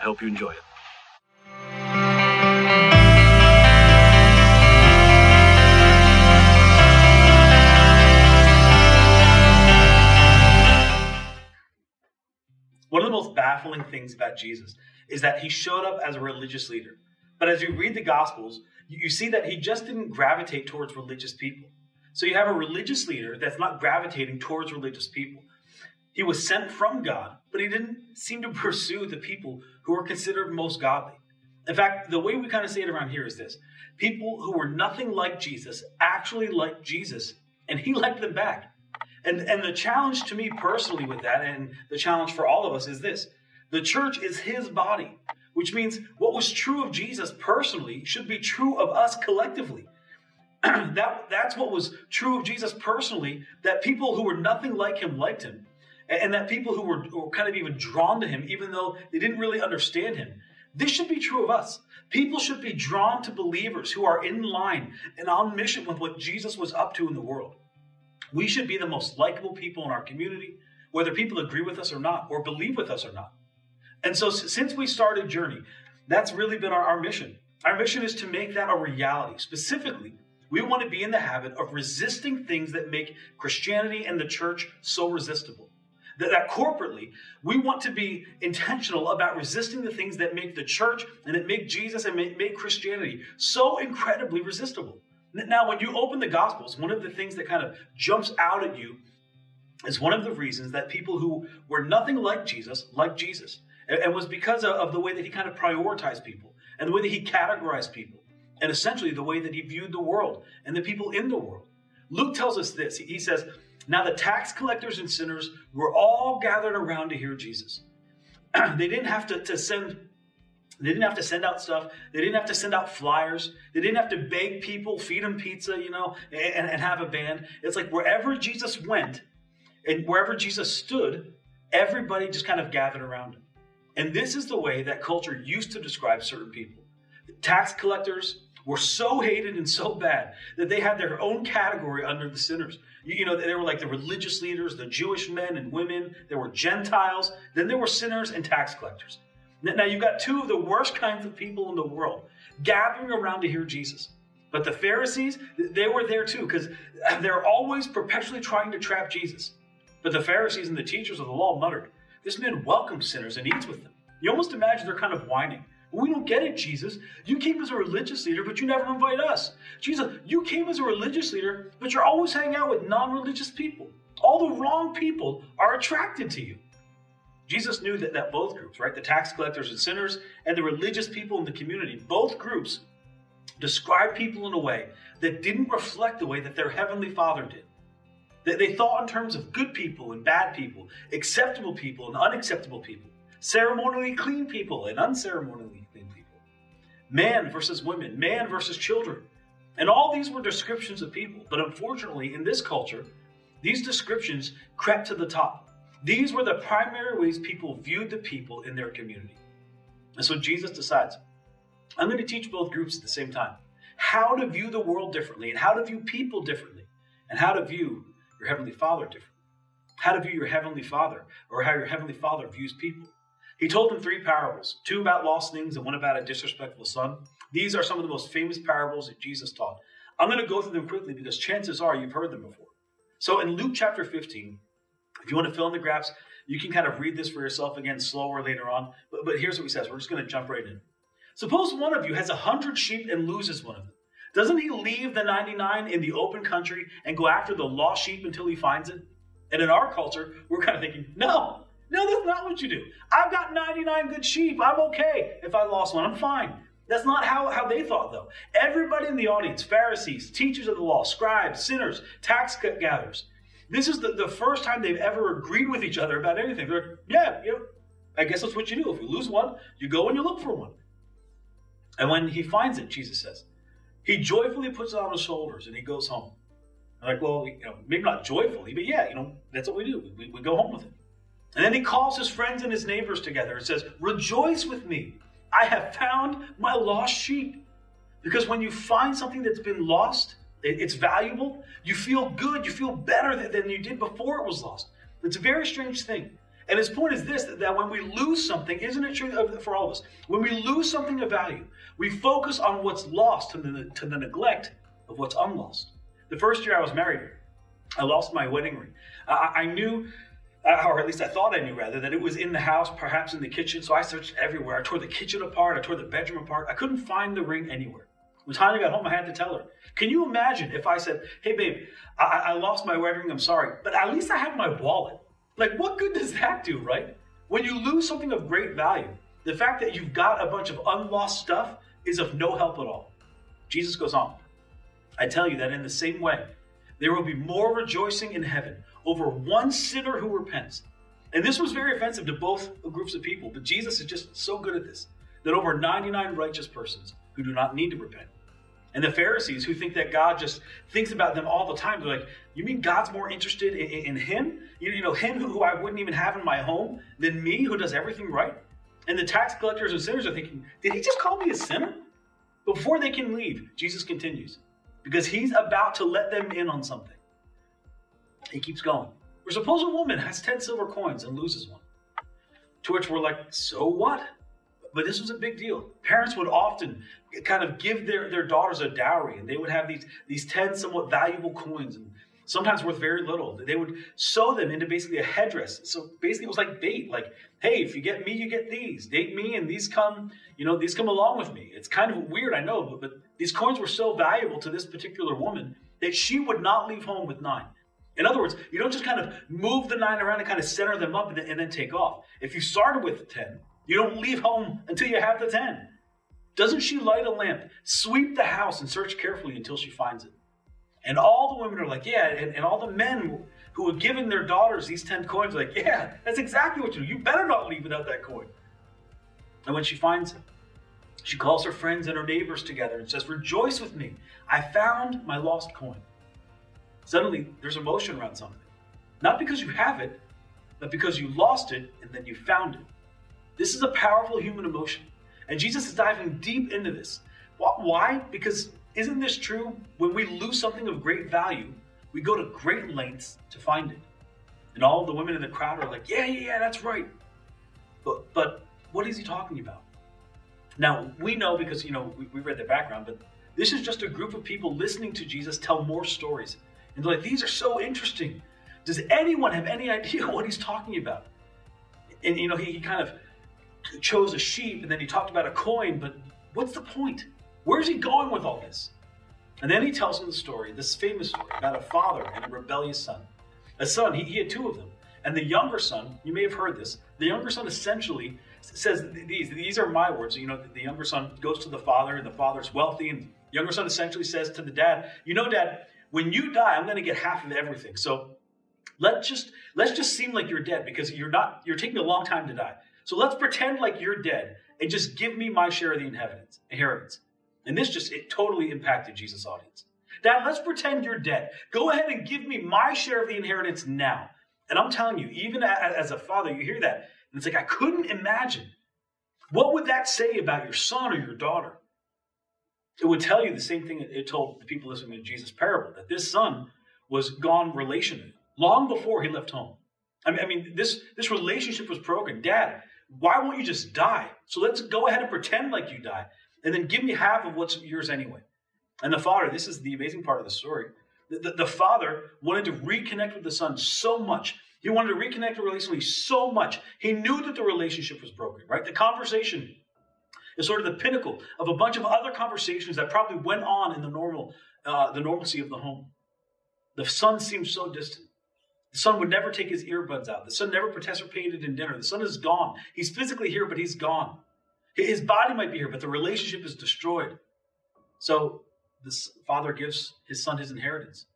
I hope you enjoy it. One of the most baffling things about Jesus is that he showed up as a religious leader. But as you read the Gospels, you see that he just didn't gravitate towards religious people. So you have a religious leader that's not gravitating towards religious people. He was sent from God, but he didn't seem to pursue the people who were considered most godly. In fact, the way we kind of say it around here is this people who were nothing like Jesus actually liked Jesus, and he liked them back. And, and the challenge to me personally with that, and the challenge for all of us, is this the church is his body, which means what was true of Jesus personally should be true of us collectively. that, that's what was true of Jesus personally, that people who were nothing like him liked him, and that people who were, were kind of even drawn to him, even though they didn't really understand him. This should be true of us. People should be drawn to believers who are in line and on mission with what Jesus was up to in the world. We should be the most likable people in our community, whether people agree with us or not, or believe with us or not. And so, since we started Journey, that's really been our, our mission. Our mission is to make that a reality. Specifically, we want to be in the habit of resisting things that make Christianity and the church so resistible. That, that corporately, we want to be intentional about resisting the things that make the church and that make Jesus and make, make Christianity so incredibly resistible. Now, when you open the Gospels, one of the things that kind of jumps out at you is one of the reasons that people who were nothing like Jesus, like Jesus, and was because of the way that he kind of prioritized people and the way that he categorized people, and essentially the way that he viewed the world and the people in the world. Luke tells us this. He says, Now the tax collectors and sinners were all gathered around to hear Jesus. they didn't have to, to send they didn't have to send out stuff. They didn't have to send out flyers. They didn't have to beg people, feed them pizza, you know, and, and have a band. It's like wherever Jesus went and wherever Jesus stood, everybody just kind of gathered around him. And this is the way that culture used to describe certain people. Tax collectors were so hated and so bad that they had their own category under the sinners. You know, they were like the religious leaders, the Jewish men and women, there were Gentiles, then there were sinners and tax collectors. Now, you've got two of the worst kinds of people in the world gathering around to hear Jesus. But the Pharisees, they were there too, because they're always perpetually trying to trap Jesus. But the Pharisees and the teachers of the law muttered, This man welcomes sinners and eats with them. You almost imagine they're kind of whining. We don't get it, Jesus. You came as a religious leader, but you never invite us. Jesus, you came as a religious leader, but you're always hanging out with non religious people. All the wrong people are attracted to you. Jesus knew that, that both groups, right, the tax collectors and sinners and the religious people in the community, both groups described people in a way that didn't reflect the way that their heavenly Father did. That they thought in terms of good people and bad people, acceptable people and unacceptable people, ceremonially clean people and unceremonially clean people, man versus women, man versus children. And all these were descriptions of people. But unfortunately, in this culture, these descriptions crept to the top. These were the primary ways people viewed the people in their community. And so Jesus decides, I'm going to teach both groups at the same time how to view the world differently, and how to view people differently, and how to view your Heavenly Father differently. How to view your Heavenly Father, or how your Heavenly Father views people. He told them three parables two about lost things and one about a disrespectful son. These are some of the most famous parables that Jesus taught. I'm going to go through them quickly because chances are you've heard them before. So in Luke chapter 15, if you want to fill in the gaps, you can kind of read this for yourself again slower later on. But, but here's what he says. We're just going to jump right in. Suppose one of you has a hundred sheep and loses one of them. Doesn't he leave the 99 in the open country and go after the lost sheep until he finds it? And in our culture, we're kind of thinking, no, no, that's not what you do. I've got 99 good sheep. I'm okay. If I lost one, I'm fine. That's not how, how they thought, though. Everybody in the audience Pharisees, teachers of the law, scribes, sinners, tax gatherers this is the, the first time they've ever agreed with each other about anything. They're like, yeah, you know, I guess that's what you do. If you lose one, you go and you look for one. And when he finds it, Jesus says, he joyfully puts it on his shoulders and he goes home. I'm like, well, you know, maybe not joyfully, but yeah, you know, that's what we do. We, we go home with it. And then he calls his friends and his neighbors together and says, Rejoice with me. I have found my lost sheep. Because when you find something that's been lost, it's valuable. You feel good. You feel better than you did before it was lost. It's a very strange thing. And his point is this that when we lose something, isn't it true for all of us? When we lose something of value, we focus on what's lost to the, to the neglect of what's unlost. The first year I was married, I lost my wedding ring. I, I knew, Uh, or at least I thought I knew rather, that it was in the house, perhaps in the kitchen. So I searched everywhere. I tore the kitchen apart, I tore the bedroom apart. I couldn't find the ring anywhere. When Tanya got home, I had to tell her. Can you imagine if I said, Hey, babe, I, I lost my wedding ring, I'm sorry, but at least I have my wallet? Like, what good does that do, right? When you lose something of great value, the fact that you've got a bunch of unlost stuff is of no help at all. Jesus goes on. I tell you that in the same way, there will be more rejoicing in heaven over one sinner who repents. And this was very offensive to both groups of people, but Jesus is just so good at this that over 99 righteous persons who do not need to repent. And the Pharisees who think that God just thinks about them all the time, they're like, You mean God's more interested in, in, in him? You, you know, him who, who I wouldn't even have in my home than me who does everything right? And the tax collectors and sinners are thinking, Did he just call me a sinner? Before they can leave, Jesus continues because he's about to let them in on something. He keeps going. Or suppose a woman has 10 silver coins and loses one. To which we're like, so what? But this was a big deal. Parents would often kind of give their, their daughters a dowry, and they would have these, these 10 somewhat valuable coins, and sometimes worth very little. They would sew them into basically a headdress. So basically, it was like bait. Like, hey, if you get me, you get these. Date me, and these come, you know, these come along with me. It's kind of weird, I know, but, but these coins were so valuable to this particular woman that she would not leave home with nine. In other words, you don't just kind of move the nine around and kind of center them up and then, and then take off. If you started with 10, you don't leave home until you have the 10. Doesn't she light a lamp, sweep the house, and search carefully until she finds it? And all the women are like, yeah, and, and all the men who were giving their daughters these 10 coins are like, yeah, that's exactly what you do. You better not leave without that coin. And when she finds it, she calls her friends and her neighbors together and says, Rejoice with me. I found my lost coin. Suddenly, there's emotion around something. Not because you have it, but because you lost it and then you found it. This is a powerful human emotion. And Jesus is diving deep into this. Why? Because isn't this true? When we lose something of great value, we go to great lengths to find it. And all the women in the crowd are like, yeah, yeah, yeah, that's right. But, but what is he talking about? Now, we know because, you know, we, we read the background, but this is just a group of people listening to Jesus tell more stories. And like, these are so interesting. Does anyone have any idea what he's talking about? And, you know, he, he kind of chose a sheep and then he talked about a coin, but what's the point? Where's he going with all this? And then he tells him the story, this famous story about a father and a rebellious son. A son, he, he had two of them. And the younger son, you may have heard this, the younger son essentially says these, these are my words. You know, the younger son goes to the father, and the father's wealthy, and the younger son essentially says to the dad, you know, dad, when you die, I'm going to get half of everything. So let's just let's just seem like you're dead because you're not you're taking a long time to die. So let's pretend like you're dead and just give me my share of the inheritance. Inheritance. And this just it totally impacted Jesus' audience. Dad, let's pretend you're dead. Go ahead and give me my share of the inheritance now. And I'm telling you, even as a father, you hear that, and it's like I couldn't imagine. What would that say about your son or your daughter? It would tell you the same thing it told the people listening to Jesus' parable that this son was gone relationally long before he left home. I mean, I mean, this this relationship was broken. Dad, why won't you just die? So let's go ahead and pretend like you die, and then give me half of what's yours anyway. And the father, this is the amazing part of the story. The, the, the father wanted to reconnect with the son so much. He wanted to reconnect relationally so much. He knew that the relationship was broken, right? The conversation is sort of the pinnacle of a bunch of other conversations that probably went on in the normal, uh, the normalcy of the home. The son seems so distant. The son would never take his earbuds out. The son never participated in dinner. The son is gone. He's physically here, but he's gone. His body might be here, but the relationship is destroyed. So the father gives his son his inheritance.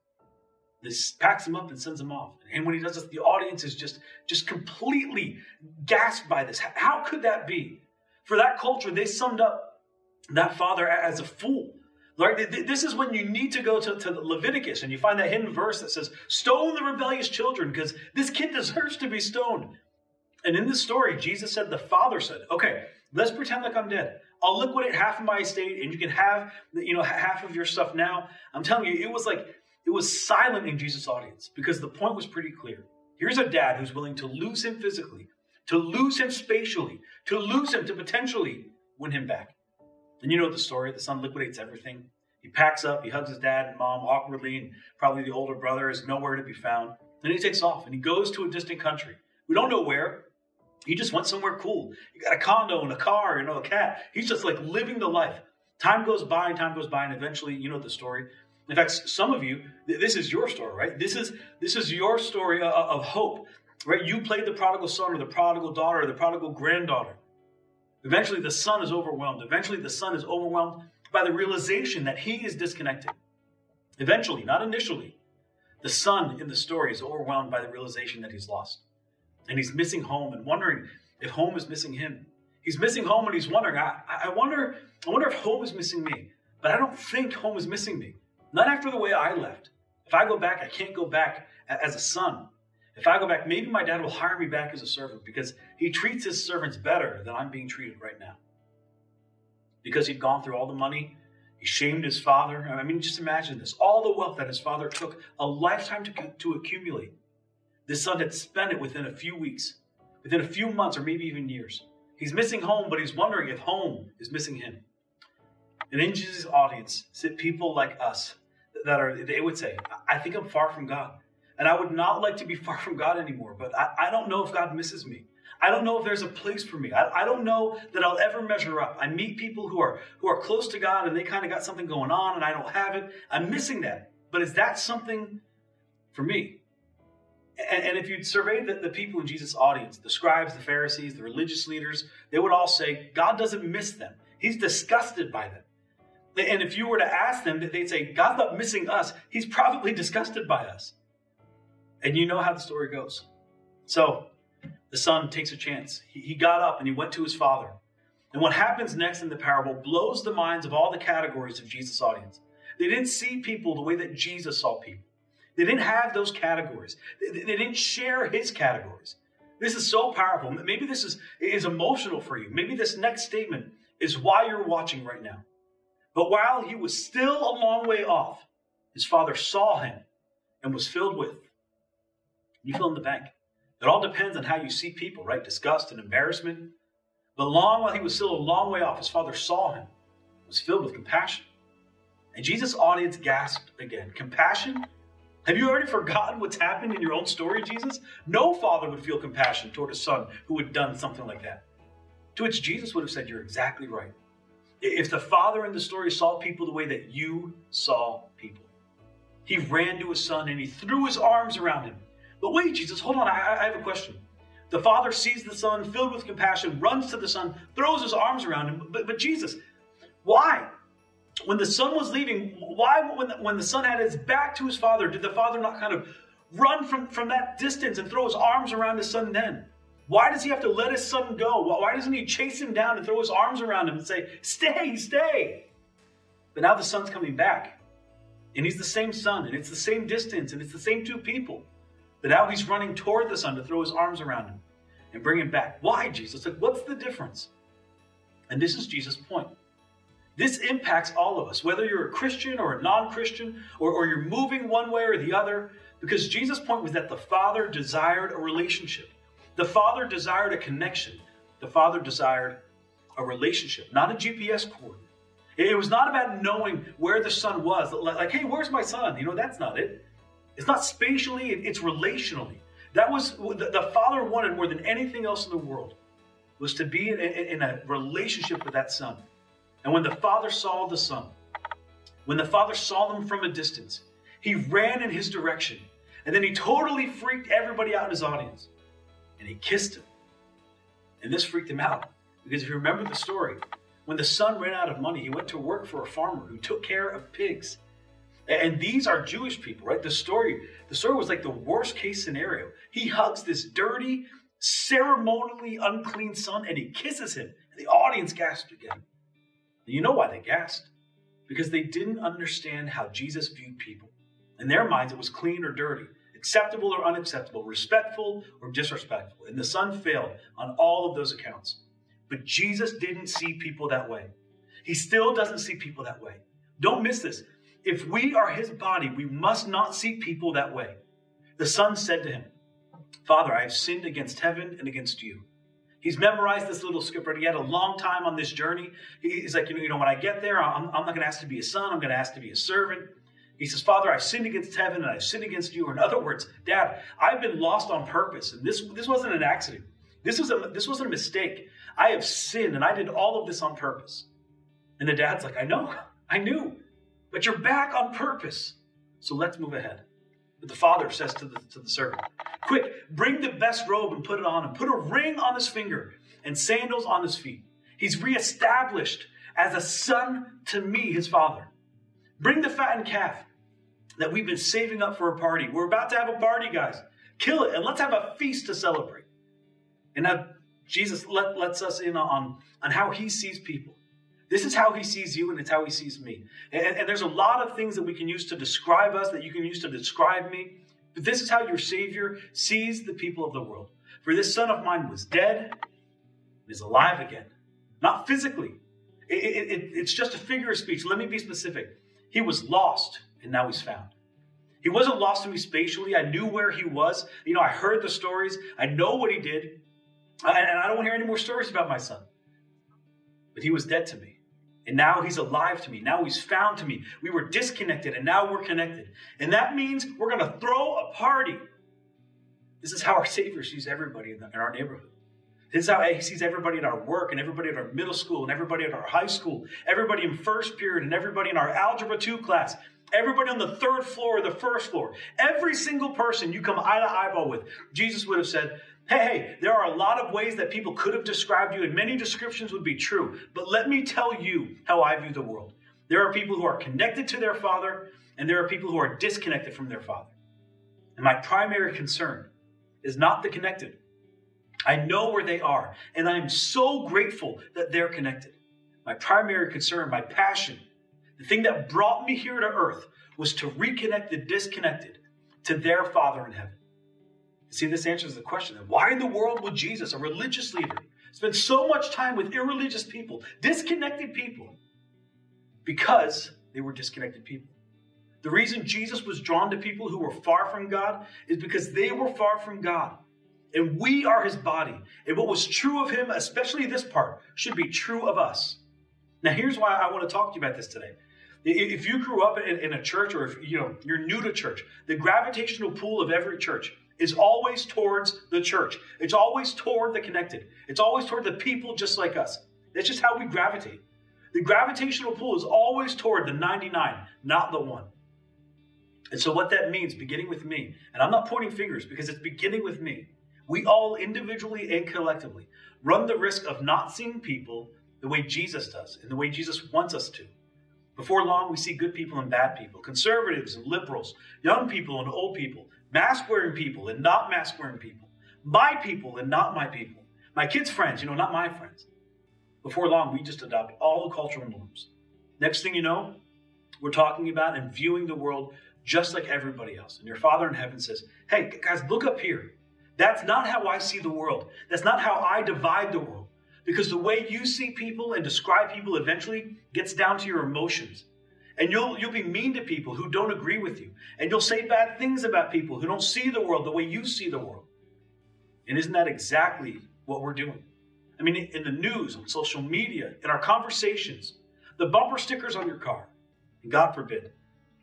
This packs him up and sends him off. And when he does this, the audience is just, just completely gasped by this. How could that be? For that culture, they summed up that father as a fool. Lord, this is when you need to go to, to Leviticus and you find that hidden verse that says, Stone the rebellious children, because this kid deserves to be stoned. And in this story, Jesus said, The Father said, Okay, let's pretend like I'm dead. I'll liquidate half of my estate and you can have you know half of your stuff now. I'm telling you, it was like it was silent in Jesus' audience because the point was pretty clear. Here's a dad who's willing to lose him physically to lose him spatially, to lose him, to potentially win him back. And you know the story the son liquidates everything. He packs up, he hugs his dad and mom awkwardly, and probably the older brother is nowhere to be found. Then he takes off and he goes to a distant country. We don't know where. He just went somewhere cool. He got a condo and a car, you know, a cat. He's just like living the life. Time goes by and time goes by, and eventually, you know the story. In fact, some of you, this is your story, right? This is this is your story uh, of hope, right? You played the prodigal son or the prodigal daughter or the prodigal granddaughter. Eventually, the son is overwhelmed. Eventually, the son is overwhelmed by the realization that he is disconnected. Eventually, not initially, the son in the story is overwhelmed by the realization that he's lost. And he's missing home and wondering if home is missing him. He's missing home and he's wondering, I, I wonder, I wonder if home is missing me. But I don't think home is missing me. Not after the way I left. If I go back, I can't go back as a son. If I go back, maybe my dad will hire me back as a servant because he treats his servants better than I'm being treated right now. Because he'd gone through all the money, he shamed his father. I mean, just imagine this all the wealth that his father took a lifetime to, to accumulate. This son had spent it within a few weeks, within a few months, or maybe even years. He's missing home, but he's wondering if home is missing him. And in Jesus' audience sit people like us that are, they would say, I think I'm far from God. And I would not like to be far from God anymore, but I, I don't know if God misses me. I don't know if there's a place for me. I, I don't know that I'll ever measure up. I meet people who are who are close to God and they kind of got something going on and I don't have it. I'm missing that. But is that something for me? And, and if you'd survey the, the people in Jesus' audience, the scribes, the Pharisees, the religious leaders, they would all say, God doesn't miss them. He's disgusted by them. And if you were to ask them, they'd say, God's not missing us. He's probably disgusted by us. And you know how the story goes. So the son takes a chance. He, he got up and he went to his father. And what happens next in the parable blows the minds of all the categories of Jesus' audience. They didn't see people the way that Jesus saw people. They didn't have those categories. They, they didn't share his categories. This is so powerful. Maybe this is, is emotional for you. Maybe this next statement is why you're watching right now. But while he was still a long way off, his father saw him and was filled with. You fill in the bank. It all depends on how you see people, right? Disgust and embarrassment. But long while he was still a long way off, his father saw him, was filled with compassion. And Jesus' audience gasped again. Compassion have you already forgotten what's happened in your own story, Jesus? No father would feel compassion toward a son who had done something like that. To which Jesus would have said, You're exactly right. If the father in the story saw people the way that you saw people, he ran to his son and he threw his arms around him. But wait, Jesus, hold on, I, I have a question. The father sees the son filled with compassion, runs to the son, throws his arms around him. But, but Jesus, why? when the son was leaving, why, when the, when the son had his back to his father, did the father not kind of run from, from that distance and throw his arms around his son then? Why does he have to let his son go? Why doesn't he chase him down and throw his arms around him and say, Stay, stay? But now the son's coming back. And he's the same son, and it's the same distance, and it's the same two people. But now he's running toward the son to throw his arms around him and bring him back. Why, Jesus? Like, what's the difference? And this is Jesus' point. This impacts all of us, whether you're a Christian or a non Christian, or, or you're moving one way or the other, because Jesus' point was that the Father desired a relationship. The Father desired a connection. The Father desired a relationship, not a GPS coordinate. It was not about knowing where the Son was. Like, hey, where's my son? You know, that's not it. It's not spatially, it's relationally. That was the Father wanted more than anything else in the world was to be in, in, in a relationship with that Son. And when the father saw the son, when the father saw them from a distance, he ran in his direction. And then he totally freaked everybody out in his audience. And he kissed him. And this freaked him out. Because if you remember the story, when the son ran out of money, he went to work for a farmer who took care of pigs. And these are Jewish people, right? The story, the story was like the worst case scenario. He hugs this dirty, ceremonially unclean son and he kisses him. And the audience gasped again. You know why they gasped? Because they didn't understand how Jesus viewed people. In their minds, it was clean or dirty, acceptable or unacceptable, respectful or disrespectful. And the son failed on all of those accounts. But Jesus didn't see people that way. He still doesn't see people that way. Don't miss this. If we are his body, we must not see people that way. The son said to him, Father, I have sinned against heaven and against you. He's memorized this little scripture. He had a long time on this journey. He's like, you know, you know when I get there, I'm, I'm not going to ask to be a son. I'm going to ask to be a servant. He says, Father, I've sinned against heaven and I've sinned against you. In other words, Dad, I've been lost on purpose. And this, this wasn't an accident. This, was a, this wasn't a mistake. I have sinned and I did all of this on purpose. And the dad's like, I know, I knew, but you're back on purpose. So let's move ahead. But the father says to the, to the servant, Quick, bring the best robe and put it on him. Put a ring on his finger and sandals on his feet. He's reestablished as a son to me, his father. Bring the fattened calf that we've been saving up for a party. We're about to have a party, guys. Kill it and let's have a feast to celebrate. And now Jesus let, lets us in on, on how he sees people. This is how he sees you, and it's how he sees me. And, and, there's a lot of things that we can use to describe us, that you can use to describe me. But this is how your Savior sees the people of the world. For this son of mine was dead, is alive again. Not physically. It, it, it, it's just a figure of speech. Let me be specific. He was lost, and now he's found. He wasn't lost to me spatially. I knew where he was. You know, I heard the stories. I know what he did. And I don't want to hear any more stories about my son. But he was dead to me. And now he's alive to me. Now he's found to me. We were disconnected and now we're connected. And that means we're going to throw a party. This is how our Savior sees everybody in, the, in our neighborhood. This is how he sees everybody at our work and everybody at our middle school and everybody at our high school, everybody in first period and everybody in our Algebra 2 class, everybody on the third floor or the first floor. Every single person you come eye to eyeball with, Jesus would have said, Hey, hey, there are a lot of ways that people could have described you, and many descriptions would be true. But let me tell you how I view the world. There are people who are connected to their father, and there are people who are disconnected from their father. And my primary concern is not the connected. I know where they are, and I am so grateful that they're connected. My primary concern, my passion, the thing that brought me here to earth was to reconnect the disconnected to their Father in heaven. See, this answers the question then why in the world would Jesus, a religious leader, spend so much time with irreligious people, disconnected people? Because they were disconnected people. The reason Jesus was drawn to people who were far from God is because they were far from God. And we are his body. And what was true of him, especially this part, should be true of us. Now, here's why I want to talk to you about this today. If you grew up in, a church or if you know you're new to church, the gravitational pull of every church is always towards the church. It's always toward the connected. It's always toward the people just like us. That's just how we gravitate. The gravitational pull is always toward the 99, not the one. And so, what that means, beginning with me, and I'm not pointing fingers because it's beginning with me, we all individually and collectively run the risk of not seeing people the way Jesus does and the way Jesus wants us to. Before long, we see good people and bad people, conservatives and liberals, young people and old people, mask wearing people and not mask wearing people, my people and not my people, my kids' friends, you know, not my friends. Before long, we just adopt all the cultural norms. Next thing you know, we're talking about and viewing the world just like everybody else. And your Father in heaven says, Hey, guys, look up here. That's not how I see the world. That's not how I divide the world. Because the way you see people and describe people eventually gets down to your emotions. And you'll, you'll be mean to people who don't agree with you. And you'll say bad things about people who don't see the world the way you see the world. And isn't that exactly what we're doing? I mean, in the news, on social media, in our conversations, the bumper stickers on your car, and God forbid,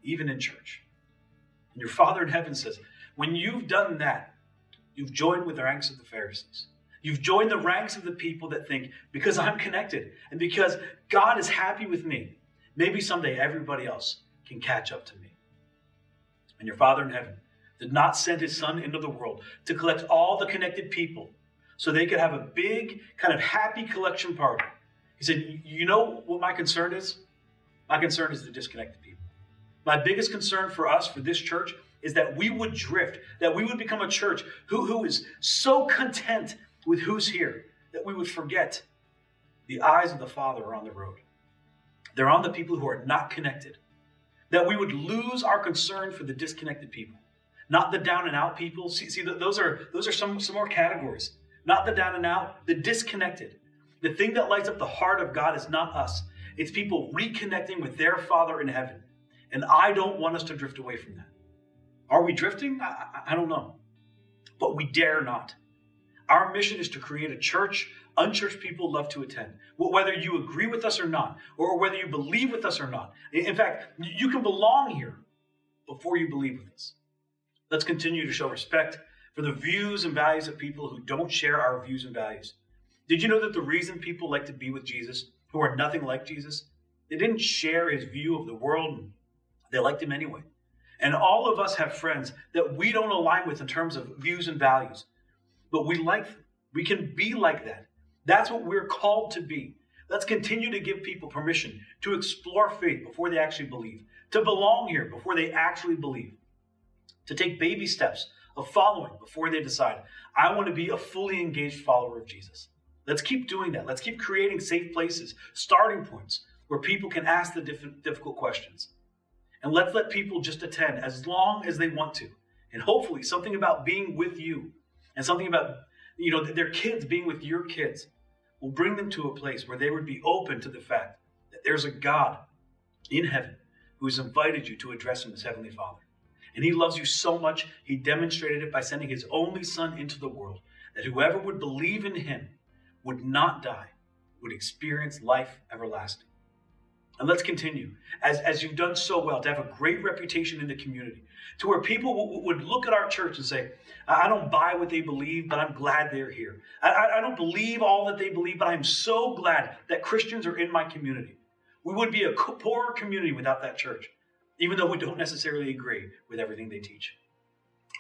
even in church. And your Father in heaven says, when you've done that, you've joined with the ranks of the Pharisees. You've joined the ranks of the people that think, because I'm connected and because God is happy with me, Maybe someday everybody else can catch up to me. And your Father in heaven did not send his Son into the world to collect all the connected people so they could have a big, kind of happy collection party. He said, You know what my concern is? My concern is the disconnected people. My biggest concern for us, for this church, is that we would drift, that we would become a church who, who is so content with who's here that we would forget the eyes of the Father are on the road. They're on the people who are not connected. That we would lose our concern for the disconnected people, not the down and out people. See, see those are those are some, some more categories. Not the down and out, the disconnected. The thing that lights up the heart of God is not us. It's people reconnecting with their Father in heaven. And I don't want us to drift away from that. Are we drifting? I, I, I don't know. But we dare not. Our mission is to create a church unchurched people love to attend, whether you agree with us or not, or whether you believe with us or not. In fact, you can belong here before you believe with us. Let's continue to show respect for the views and values of people who don't share our views and values. Did you know that the reason people like to be with Jesus, who are nothing like Jesus, they didn't share his view of the world, they liked him anyway. And all of us have friends that we don't align with in terms of views and values, but we like them. We can be like that. That's what we're called to be. Let's continue to give people permission to explore faith before they actually believe, to belong here before they actually believe, to take baby steps of following before they decide, I want to be a fully engaged follower of Jesus. Let's keep doing that. Let's keep creating safe places, starting points where people can ask the difficult questions. And let's let people just attend as long as they want to. And hopefully, something about being with you and something about you know, their kids being with your kids will bring them to a place where they would be open to the fact that there's a God in heaven who has invited you to address him as Heavenly Father. And he loves you so much, he demonstrated it by sending his only Son into the world, that whoever would believe in him would not die, would experience life everlasting. And let's continue, as, as you've done so well, to have a great reputation in the community, to where people w- would look at our church and say, I don't buy what they believe, but I'm glad they're here. I, I don't believe all that they believe, but I'm so glad that Christians are in my community. We would be a poorer community without that church, even though we don't necessarily agree with everything they teach.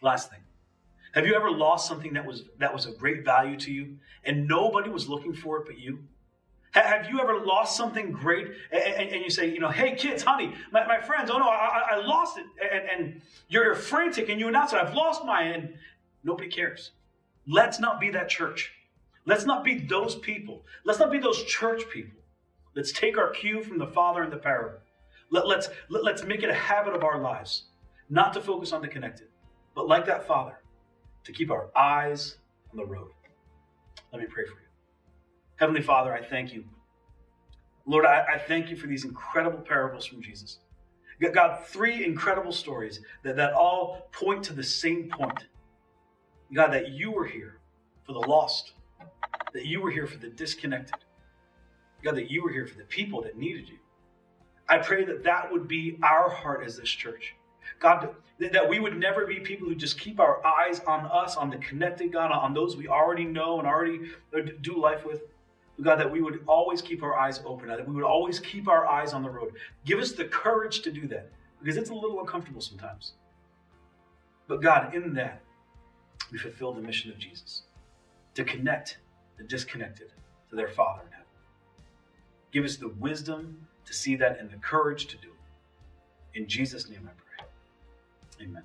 Last thing. Have you ever lost something that was that was of great value to you and nobody was looking for it but you? Have you ever lost something great and, you say, you know, hey kids, honey, my, my friends, oh no, I, I lost it. And, and, you're frantic and you announce it, I've lost mine, and nobody cares. Let's not be that church. Let's not be those people. Let's not be those church people. Let's take our cue from the Father and the parable. Let, let's, let, let's make it a habit of our lives not to focus on the connected, but like that Father, to keep our eyes on the road. Let me pray for you. Heavenly Father, I thank you. Lord, I, I thank you for these incredible parables from Jesus. God, three incredible stories that, that all point to the same point. God, that you were here for the lost, that you were here for the disconnected. God, that you were here for the people that needed you. I pray that that would be our heart as this church. God, that we would never be people who just keep our eyes on us, on the connected God, on those we already know and already do life with. God, that we would always keep our eyes open, that we would always keep our eyes on the road. Give us the courage to do that because it's a little uncomfortable sometimes. But God, in that, we fulfill the mission of Jesus to connect the disconnected to their Father in heaven. Give us the wisdom to see that and the courage to do it. In Jesus' name I pray. Amen.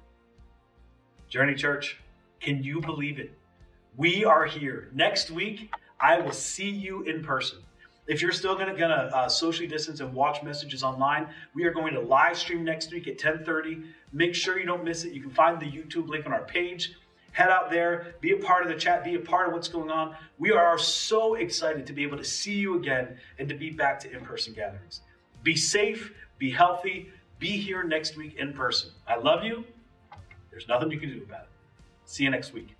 Journey Church, can you believe it? We are here. Next week, I will see you in person. If you're still gonna, gonna uh, socially distance and watch messages online, we are going to live stream next week at 10:30. Make sure you don't miss it. You can find the YouTube link on our page. Head out there, be a part of the chat, be a part of what's going on. We are so excited to be able to see you again and to be back to in-person gatherings. Be safe, be healthy, be here next week in person. I love you. There's nothing you can do about it. See you next week.